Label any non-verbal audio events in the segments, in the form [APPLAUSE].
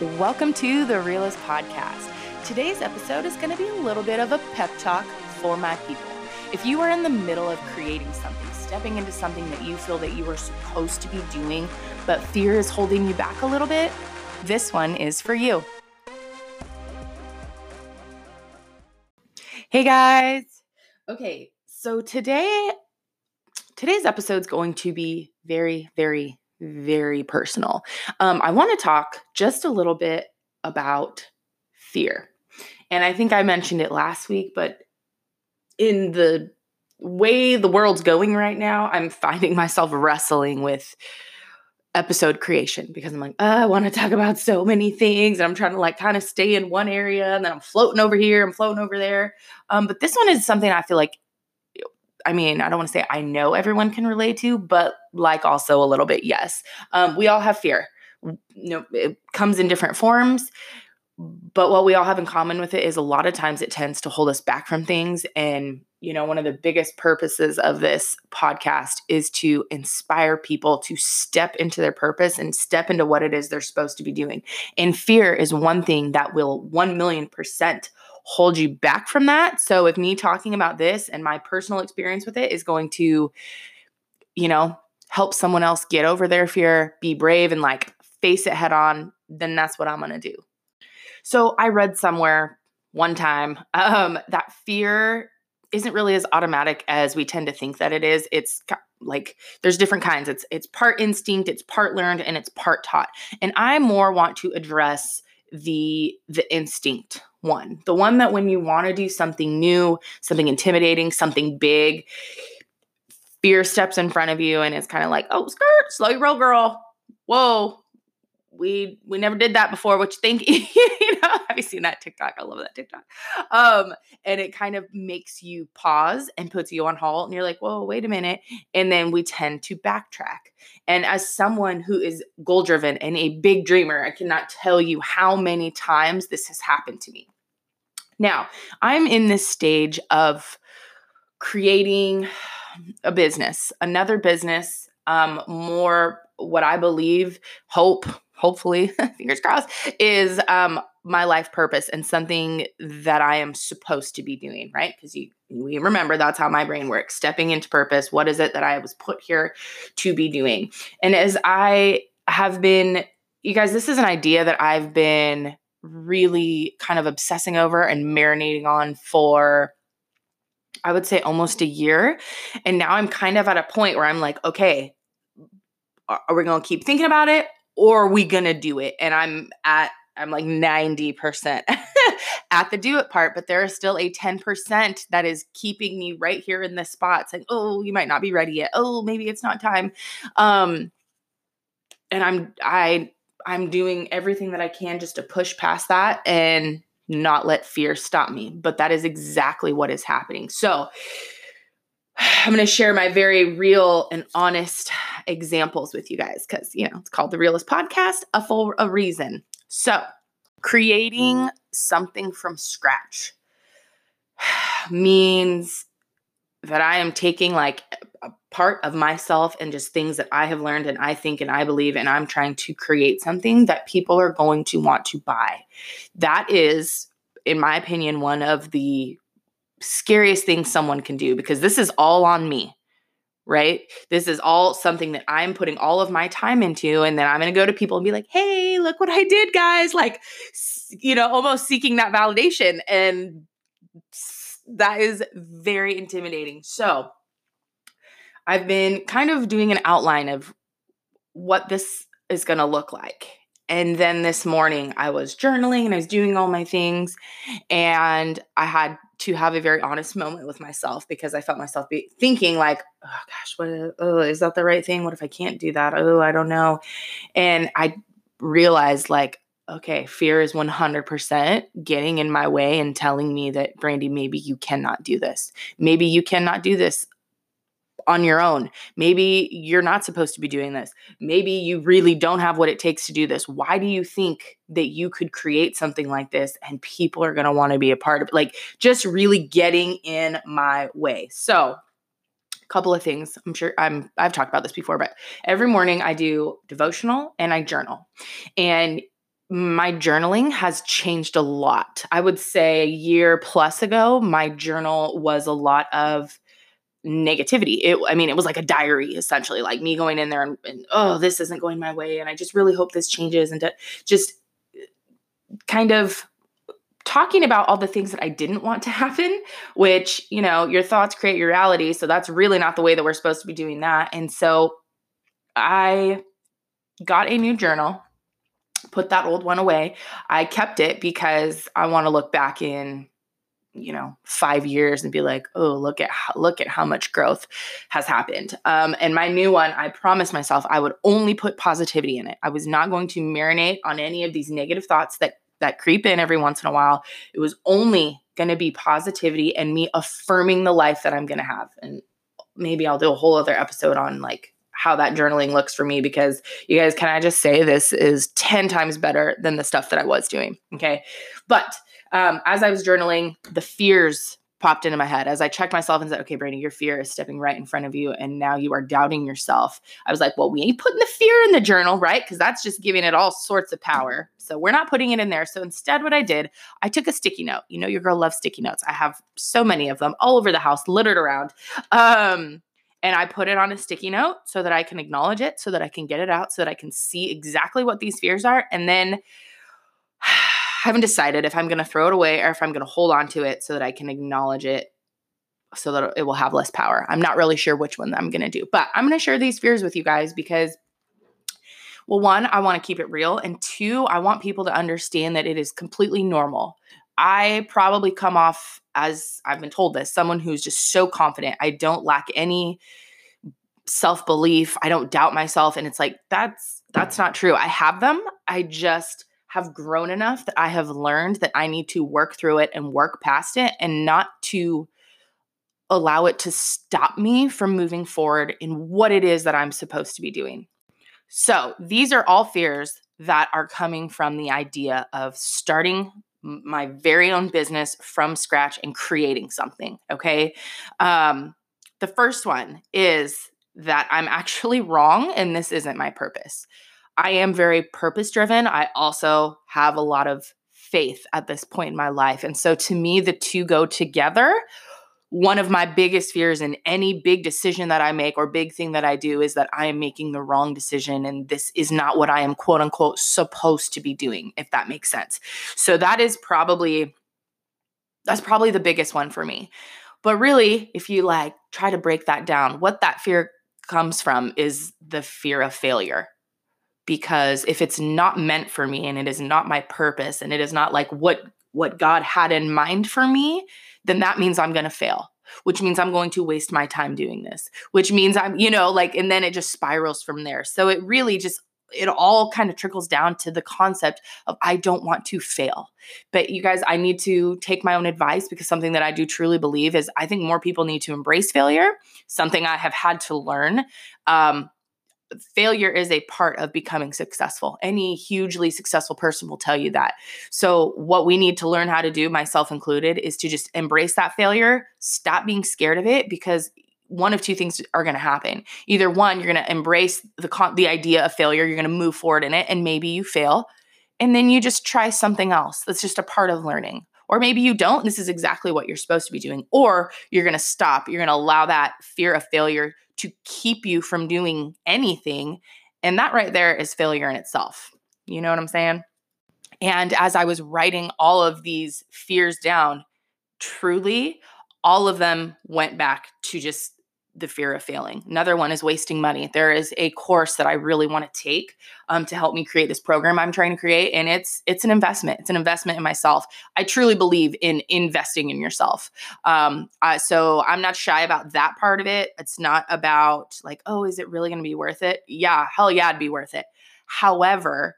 Welcome to the Realist Podcast. Today's episode is going to be a little bit of a pep talk for my people. If you are in the middle of creating something, stepping into something that you feel that you are supposed to be doing, but fear is holding you back a little bit, this one is for you. Hey guys. Okay, so today today's episode is going to be very very very personal. Um, I want to talk just a little bit about fear. And I think I mentioned it last week, but in the way the world's going right now, I'm finding [LAUGHS] myself wrestling with episode creation because I'm like, oh, I want to talk about so many things. And I'm trying to like kind of stay in one area and then I'm floating over here, I'm floating over there. Um, but this one is something I feel like I mean, I don't want to say I know everyone can relate to, but like also a little bit, yes. Um, we all have fear. You know, it comes in different forms, but what we all have in common with it is a lot of times it tends to hold us back from things. And, you know, one of the biggest purposes of this podcast is to inspire people to step into their purpose and step into what it is they're supposed to be doing. And fear is one thing that will 1 million percent hold you back from that. So if me talking about this and my personal experience with it is going to, you know, help someone else get over their fear, be brave and like face it head on, then that's what I'm going to do. So I read somewhere one time um, that fear isn't really as automatic as we tend to think that it is. It's like there's different kinds. It's it's part instinct, it's part learned, and it's part taught. And I more want to address the the instinct one. The one that when you want to do something new, something intimidating, something big, fear steps in front of you and it's kind of like, oh, skirt, slow your roll, girl. Whoa. We we never did that before. What you think? [LAUGHS] you know, have you seen that TikTok? I love that TikTok. Um, and it kind of makes you pause and puts you on halt, and you're like, whoa, wait a minute. And then we tend to backtrack. And as someone who is goal driven and a big dreamer, I cannot tell you how many times this has happened to me. Now, I'm in this stage of creating a business, another business, um, more what I believe, hope, hopefully, [LAUGHS] fingers crossed, is um, my life purpose and something that I am supposed to be doing, right? Because you we remember that's how my brain works. Stepping into purpose. What is it that I was put here to be doing? And as I have been, you guys, this is an idea that I've been really kind of obsessing over and marinating on for I would say almost a year. And now I'm kind of at a point where I'm like, okay, are we going to keep thinking about it or are we going to do it? And I'm at I'm like 90% [LAUGHS] at the do it part, but there is still a 10% that is keeping me right here in this spot saying, "Oh, you might not be ready yet. Oh, maybe it's not time." Um and I'm I I'm doing everything that I can just to push past that and not let fear stop me. But that is exactly what is happening. So I'm going to share my very real and honest examples with you guys because, you know, it's called the Realist Podcast, a full a reason. So, creating something from scratch [SIGHS] means that I am taking like a part of myself and just things that I have learned and I think and I believe, and I'm trying to create something that people are going to want to buy. That is, in my opinion, one of the scariest things someone can do because this is all on me. Right? This is all something that I'm putting all of my time into. And then I'm going to go to people and be like, hey, look what I did, guys. Like, you know, almost seeking that validation. And that is very intimidating. So, I've been kind of doing an outline of what this is going to look like. And then this morning I was journaling and I was doing all my things and I had to have a very honest moment with myself because I felt myself be thinking like, oh gosh, what oh, is that the right thing? What if I can't do that? Oh, I don't know. And I realized like, okay, fear is 100% getting in my way and telling me that Brandy, maybe you cannot do this. Maybe you cannot do this on your own. Maybe you're not supposed to be doing this. Maybe you really don't have what it takes to do this. Why do you think that you could create something like this and people are going to want to be a part of it? Like just really getting in my way. So, a couple of things. I'm sure I'm I've talked about this before, but every morning I do devotional and I journal. And my journaling has changed a lot. I would say a year plus ago, my journal was a lot of negativity. It, I mean, it was like a diary essentially, like me going in there and, and oh, this isn't going my way, and I just really hope this changes, and just uh, kind of talking about all the things that I didn't want to [LAUGHS] happen, which, you know, your thoughts create your reality. So that's really not the way that we're supposed to be doing that. And so I got a new journal, put that old one away. I kept it because I want to look back in you know five years and be like oh look at how, look at how much growth has happened. Um, and my new one i promised myself i would only put positivity in it. I was not going to marinate on any of these negative thoughts that that creep in every once in a while. It was only going to be positivity and me affirming the life that i'm going to have. And maybe i'll do a whole other episode on like how that journaling looks for me because you guys can i just say this is 10 times better than the stuff that i was doing okay? But um, as I was journaling, the fears popped into my head as I checked myself and said, okay, Brandy, your fear is stepping right in front of you. And now you are doubting yourself. I was like, well, we ain't putting the fear in the journal, right? Because that's just giving it all sorts of power. So we're not putting it in there. So instead, what I did, I took a sticky note. You know, your girl loves sticky notes. I have so many of them all over the house, littered around. Um, and I put it on a sticky note so that I can acknowledge it, so that I can get it out, so that I can see exactly what these fears are. And then haven't decided if I'm going to throw it away or if I'm going to hold on to it so that I can acknowledge it so that it will have less power. I'm not really sure which one I'm going to do, but I'm going to share these fears with you guys because well, one, I want to keep it real, and two, I want people to understand that it is completely normal. I probably come off as I've been told this, someone who's just so confident. I don't lack any self-belief. I don't doubt myself and it's like that's that's not true. I have them. I just have grown enough that I have learned that I need to work through it and work past it and not to allow it to stop me from moving forward in what it is that I'm supposed to be doing. So, these are all fears that are coming from the idea of starting my very own business from scratch and creating something. Okay. Um, the first one is that I'm actually [LAUGHS] wrong and this isn't my purpose. I am very purpose driven. I also have a lot of faith at this point in my life. And so to me, the two go together. One of my biggest fears in any big decision that I make or big thing that I do is that I am making the wrong decision and this is not what I am quote unquote supposed to be doing, if that makes sense. So that is probably that's probably the biggest one for me. But really, if you like try to break that down, what that fear comes from is the fear of failure because if it's not meant for me and it is not my purpose and it is not like what what God had in mind for me, then that means I'm going to fail, which means I'm going to waste my time doing this, which means I'm, you know, like and then it just spirals from there. So it really just it all kind of trickles down to the concept of I don't want to fail. But you guys, I need to take my own advice because something that I do truly believe is I think more people need to embrace failure, something I have had to learn. Um, failure is a part of becoming successful. Any hugely successful person will tell you that. So, what we need to learn how to do, myself included, is to just embrace that failure, stop being scared of it because one of two things are going to happen. Either one, you're going to embrace the con- the idea of failure, you're going to move forward in it and maybe you fail, and then you just try something else. That's just a part of learning. Or maybe you don't. This is exactly what you're supposed to be doing. Or you're going to stop. You're going to allow that fear of failure to keep you from doing anything. And that right there is failure in itself. You know what I'm saying? And as I was writing all of these fears down, truly, all of them went back to just the fear of failing. Another one is wasting money. There is a course that I really want to take um, to help me create this program I'm trying to create, and it's it's an investment. It's an investment in myself. I truly believe in investing in yourself. Um, uh, so I'm not shy about that part of it. It's not about like, oh, is it really going to be worth it? Yeah, hell yeah, it'd be worth it. However,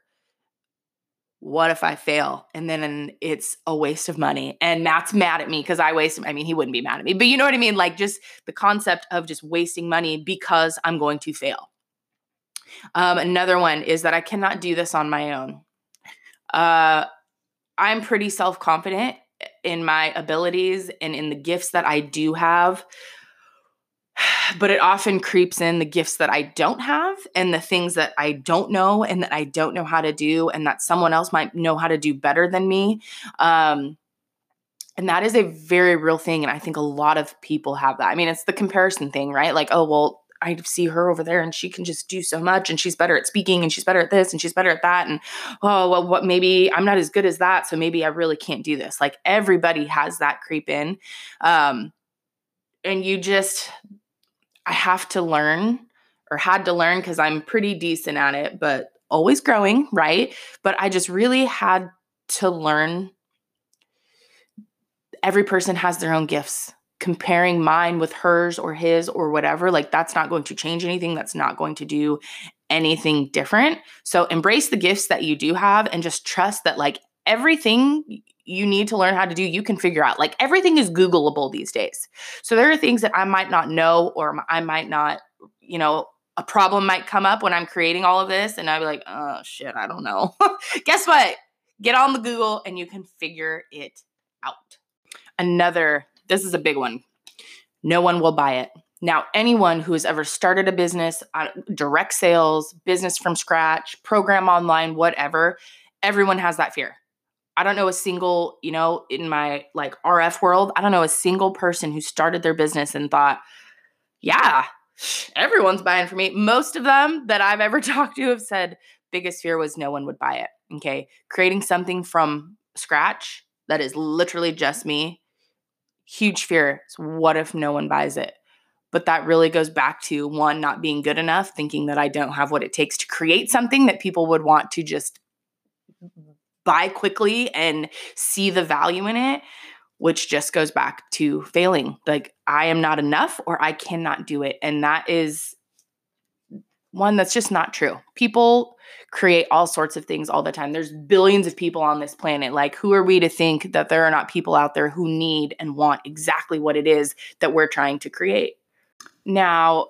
what if I fail? And then it's a waste of money. And Matt's mad at me because I waste. I mean, he wouldn't be mad at me, but you know what I mean? Like just the concept of just wasting money because I'm going to fail. Um, another one is that I cannot do this on my own. Uh, I'm pretty self confident in my abilities and in the gifts that I do have. [SIGHS] but it often creeps in the gifts that I don't have and the things that I don't know and that I don't know how to do and that someone else might know how to do better than me. Um, and that is a very real thing. And I think a lot of people have that. I mean, it's the comparison thing, right? Like, oh, well, I see her over there and she can just do so much and she's better at speaking and she's better at this and she's better at that. And oh, well, what maybe I'm not as good as that. So maybe I really can't do this. Like everybody has that creep in. Um, and you just, I have to learn or had to learn because I'm pretty decent at it, but always growing, right? But I just really had to learn every person has their own gifts. Comparing mine with hers or his or whatever, like that's not going to change anything. That's not going to do anything different. So embrace the gifts that you do have and just trust that, like, everything you need to learn how to do, you can figure out. Like, everything is Googleable these days. So there are things that I might not know or I might not, you know, a problem might come up when I'm creating all of this, and I'd be like, oh shit, I don't know. [LAUGHS] Guess what? Get on the Google and you can figure it out. Another, this is a big one. No one will buy it. Now, anyone who has ever started a business, uh, direct sales, business from scratch, program online, whatever, everyone has that fear. I don't know a single, you know, in my like RF world, I don't know a single person who started their business and thought, yeah, everyone's buying from me. Most of them that I've ever [LAUGHS] talked to have said biggest fear was no one would buy it. Okay. Creating something from scratch that is literally just me huge fear what if no one buys it? But that really goes back to one, not being good enough, thinking that I don't have what it takes to create something that people would want to just buy quickly and see the value in it, which just goes back to failing. Like, I am not enough or I cannot do it. And that is one that's just not true. People create all sorts of things all the time. There's billions of people on this planet. Like, who are we to think that there are not people out there who need and want exactly what it is that we're trying to create? Now,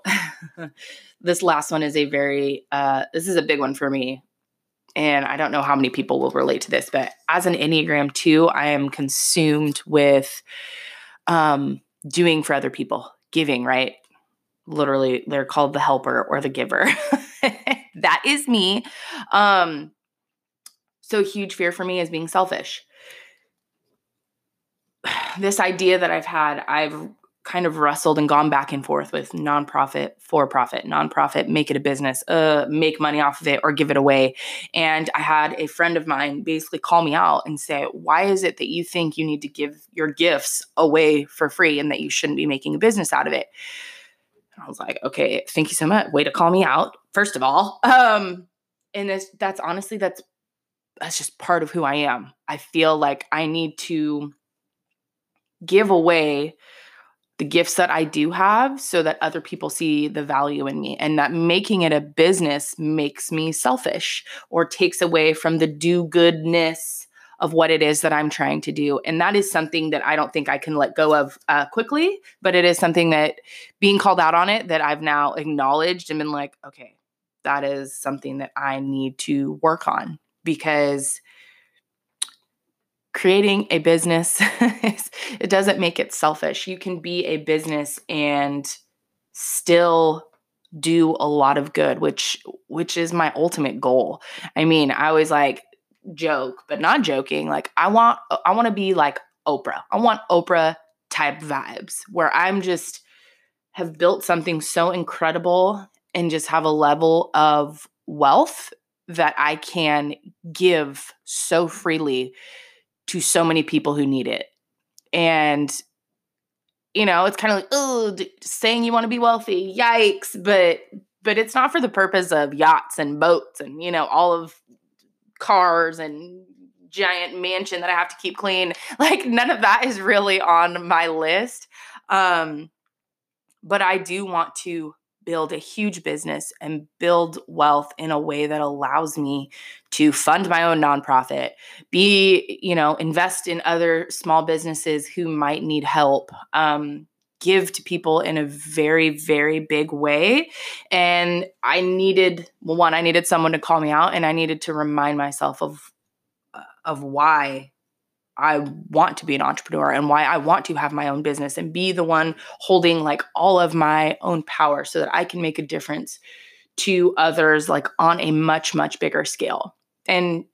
[LAUGHS] this last one is a very, uh, this is a big one for me. And I don't know how many people will relate to this, but as an Enneagram 2, I am consumed with um, doing for other people, giving, right? literally they're called the helper or the giver. [LAUGHS] that is me. Um so huge fear for me is being selfish. [SIGHS] This idea that I've had, I've kind of wrestled and gone back and forth with nonprofit, for profit, nonprofit, make it a business, uh, make money off of it or give it away. And I had a friend of mine basically call me out and say, Why is it that you think you need to give your gifts away for free and that you shouldn't be making a business out of it? And I was like, okay, thank you so much. Way to call me out, first of all. [LAUGHS] Um, and this, that's honestly, that's that's just part of who I am. I feel like I need to give away the gifts that I do have so that other people see the value in me and that making it a business makes me selfish or takes away from the do goodness of what it is that I'm trying to do. And that is something that I don't think I can let go of uh, quickly, but it is something that being called out on it that I've now acknowledged and been like, okay, that is something that I need to work on because creating a business [LAUGHS] it doesn't make it selfish. You can be a business and still do a lot of good which which is my ultimate goal. I mean, I was like joke, but not joking. Like I want I want to be like Oprah. I want Oprah type vibes where I'm just have built something so incredible and just have a level of wealth that I can give so freely to so many people who need it. And you know, it's kind of like, oh, saying you want to be wealthy, yikes, but but it's not for the purpose of yachts and boats and you know all of cars and giant mansion that I have to keep clean. [LAUGHS] Like none of that is really on my list. Um, but I do want to build a huge business and build wealth in a way that allows me to fund my own nonprofit, be, you know, invest in other small businesses who might need help. Um, give to people in a very very big way and i needed well one i needed someone to call me out and i needed to remind myself of uh, of why I want to be an entrepreneur and why I want to have my own business and be the one holding like all of my own power so that I can make a difference to others like on a much much bigger scale. And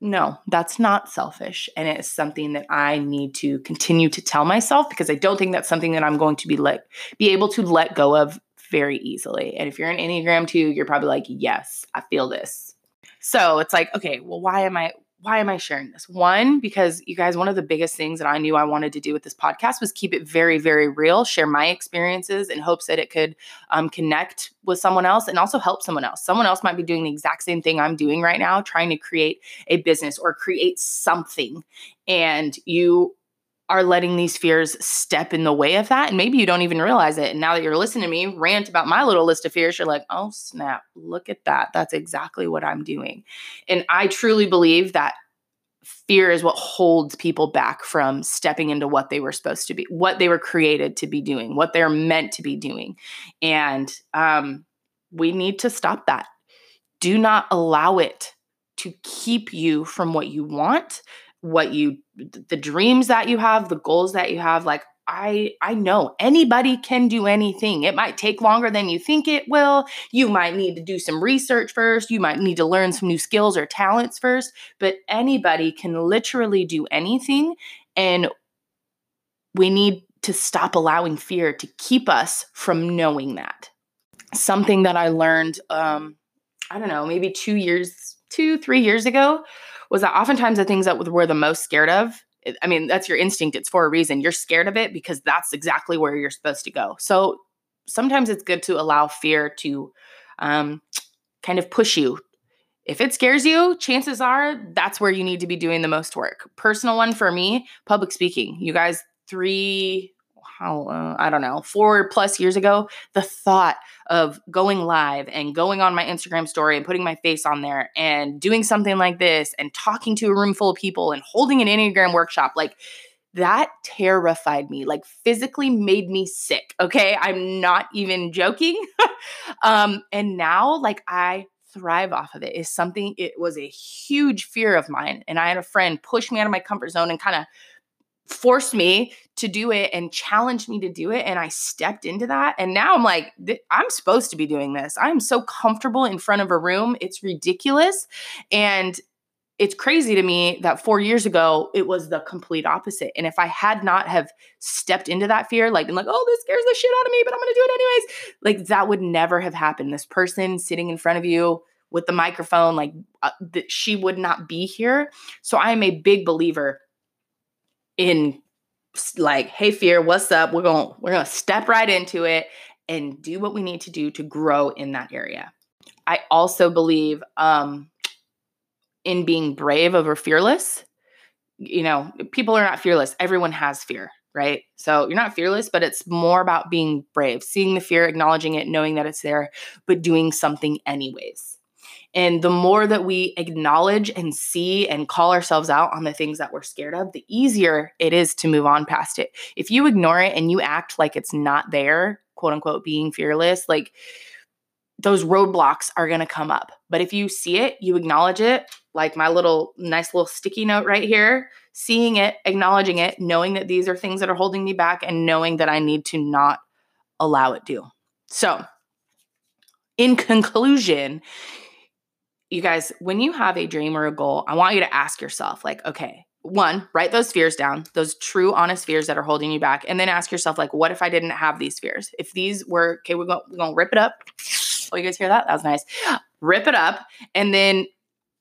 no, that's not selfish and it's something that I need to continue to tell myself because I don't think that's something that I'm going to be like be able to let go of very easily. And if you're an Enneagram 2, you're probably like, "Yes, I feel this." So, it's like, okay, well why am I why am I sharing this? One, because you guys, one of the biggest things that I knew I wanted to do with this podcast was keep it very, very real, share my experiences in hopes that it could um, connect with someone else and also help someone else. Someone else might be doing the exact same thing I'm doing right now, trying to create a business or create something. And you are letting these fears step in the way of that. And maybe you don't even realize it. And now that you're listening to me rant about my little list of fears, you're like, oh, snap, look at that. That's exactly what I'm doing. And I truly believe that fear is what holds people back from stepping into what they were supposed to be, what they were created to be doing, what they're meant to be doing. And um, we need to stop that. Do not allow it to keep you from what you want what you the dreams that you have the goals that you have like I I know anybody can do anything. It might take longer than you think it will. You might need to do some research first. You might need to learn some new skills or talents first, but anybody can literally do anything and we need to stop allowing fear to keep us from knowing that. Something that I learned um I don't know, maybe 2 years 2 3 years ago was that oftentimes the things that we're the most scared of I mean, that's your instinct. It's for a reason. You're scared of it because that's exactly where you're supposed to go. So sometimes it's good to allow fear to um, kind of push you. If it scares you, chances are that's where you need to be doing the most work. Personal one for me, public speaking. You guys, three, how uh, I don't know, four plus years ago, the thought of going live and going on my Instagram story and putting my face on there and doing something like this and talking to a room full of people and holding an Enneagram workshop, like that terrified me, like physically made me sick. Okay. I'm not even joking. [LAUGHS] um, and now, like, I thrive off of it is something it was a huge fear of mine and i had a friend push me out of my comfort zone and kind of forced me to do it and challenged me to do it and I stepped into that and now I'm like I'm supposed to be doing this. I'm so comfortable in front of a room. It's ridiculous and it's crazy to me that 4 years ago it was the complete opposite. And if I had not have stepped into that fear like been like, "Oh, this scares the shit out of me, but I'm going to do it anyways." Like that would never have happened. This person sitting in front of you with the microphone like uh, th- she would not be here. So I am a big believer in like, hey fear, what's up? We're going to we're going to step right into it and do what we need to do to grow in that area. I also believe um in being brave over fearless. You know, people are not fearless. Everyone has fear, right? So you're not fearless, but it's more about being brave, seeing the fear, acknowledging it, knowing that it's there, but doing something anyways. And the more that we acknowledge and see and call ourselves out on the things that we're scared of, the easier it is to move on past it. If you ignore it and you act like it's not there, quote unquote, being fearless, like those roadblocks are going to come up. But if you see it, you acknowledge it, like my little nice little sticky note right here, seeing it, acknowledging it, knowing that these are things that are holding me back, and knowing that I need to not allow it to. So, in conclusion, you guys, when you have a dream or a goal, I want you to ask yourself, like, okay, one, write those fears down, those true, honest fears that are holding you back. And then ask yourself, like, what if I didn't have these fears? If these were, okay, we're going gonna rip it up. Oh, you guys hear that? That was nice. Rip it up. And then,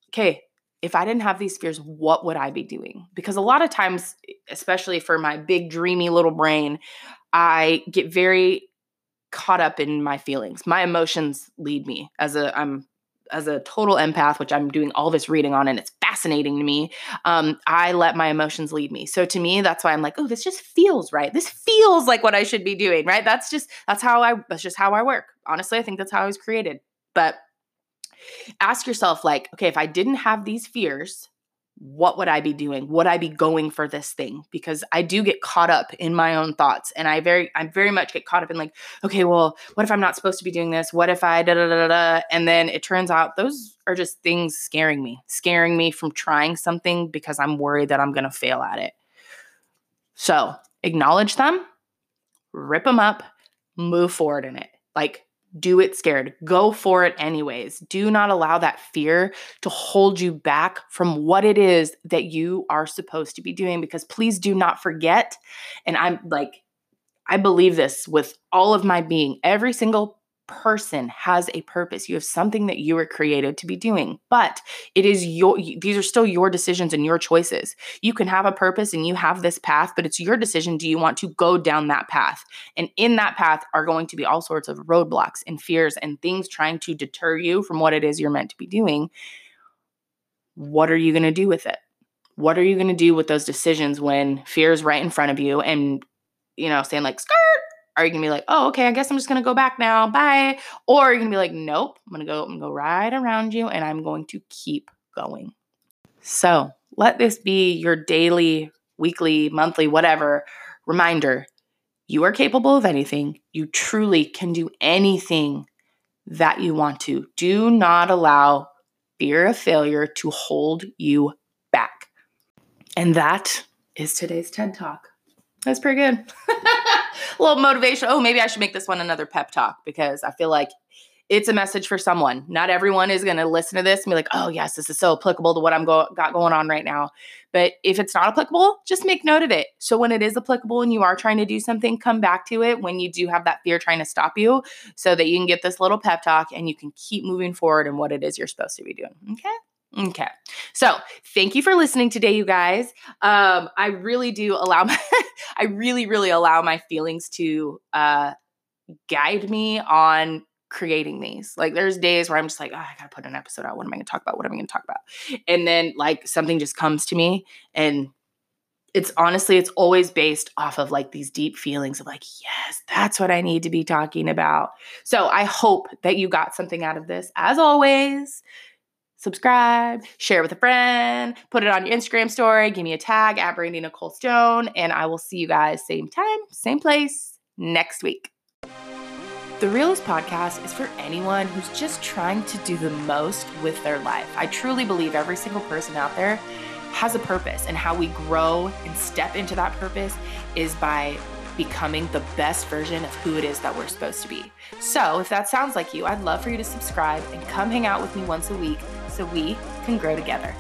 okay, if I didn't have these fears, what would I be doing? Because a lot of times, especially for my big, dreamy little brain, I get very caught up in my feelings. My emotions lead me as a I'm as a total empath, which I'm doing all this reading on and it's fascinating to me, um, I let my emotions lead me. So to me, that's why I'm like, oh, this just feels right. This feels like what I should be doing, right? That's just that's how I that's just how I work. Honestly, I think that's how I was created. But ask yourself, like, okay, if I didn't have these fears, what would I be doing? Would I be going for this thing? Because I do get caught up in my own thoughts and I very I very much get caught up in like, okay, well, what if I'm not supposed to be doing this? What if I da da da da and then it turns out those are just things scaring me, scaring me from trying something because I'm worried that I'm going to fail at it. So, acknowledge them, rip them up, move forward in it. Like do it scared. Go for it anyways. Do not allow that fear to hold you back from what it is that you are supposed to be doing because please do not forget. And I'm like, I believe this with all of my being. Every single person has a purpose. You have something that you were created to be doing, but it is your, these are still your decisions and your choices. You can have a purpose and you have this path, but it's your decision. Do you want to go down that path? And in that path are going to be all sorts of roadblocks and fears and things trying to deter you from what it is you're meant to be doing. What are you going to do with it? What are you going to do with those decisions when fear is right in front of you and, you know, saying like, skirt, are you gonna be like, oh, okay, I guess I'm just gonna go back now, bye? Or are you gonna be like, nope, I'm gonna go, I'm gonna go right around you and I'm going to keep going. So let this be your daily, weekly, monthly, whatever reminder. You are capable of anything. You truly can do anything that you want to. Do not allow fear of failure to hold you back. And that is today's TED Talk. That's pretty good. a [LAUGHS] little motivation. Oh, maybe I should make this one another pep talk because I feel like it's a message for someone. Not everyone is going to listen to this and be like, "Oh, yes, this is so applicable to what I'm go- got going on right now." But if it's not applicable, just make note of it. So when it is applicable and you are trying to do something, come back to it when you do have that fear trying to stop you so that you can get this little pep talk and you can keep moving forward in what it is you're supposed to be doing. Okay? Okay. So thank you for listening today, you guys. Um, I really do allow my, [LAUGHS] I really, really allow my feelings to uh, guide me on creating these. Like there's days where I'm just like, oh, I gotta put an episode out. What am I gonna talk about? What am I gonna talk about? And then like something just comes to me and it's honestly, it's always based off of like these deep feelings of like, yes, that's what I need to be talking about. So I hope that you got something out of this. As always, subscribe, share with a friend, put it on your Instagram story, give me a tag at Brandy Nicole Stone, and I will see you guys same time, same place next week. The Realist Podcast is for anyone who's just trying to do the most with their life. I truly believe every single person out there has a purpose, and how we grow and step into that purpose is by becoming the best version of who it is that we're supposed to be. So, if that sounds like you, I'd love for you to subscribe and come hang out with me once a week so we can grow together.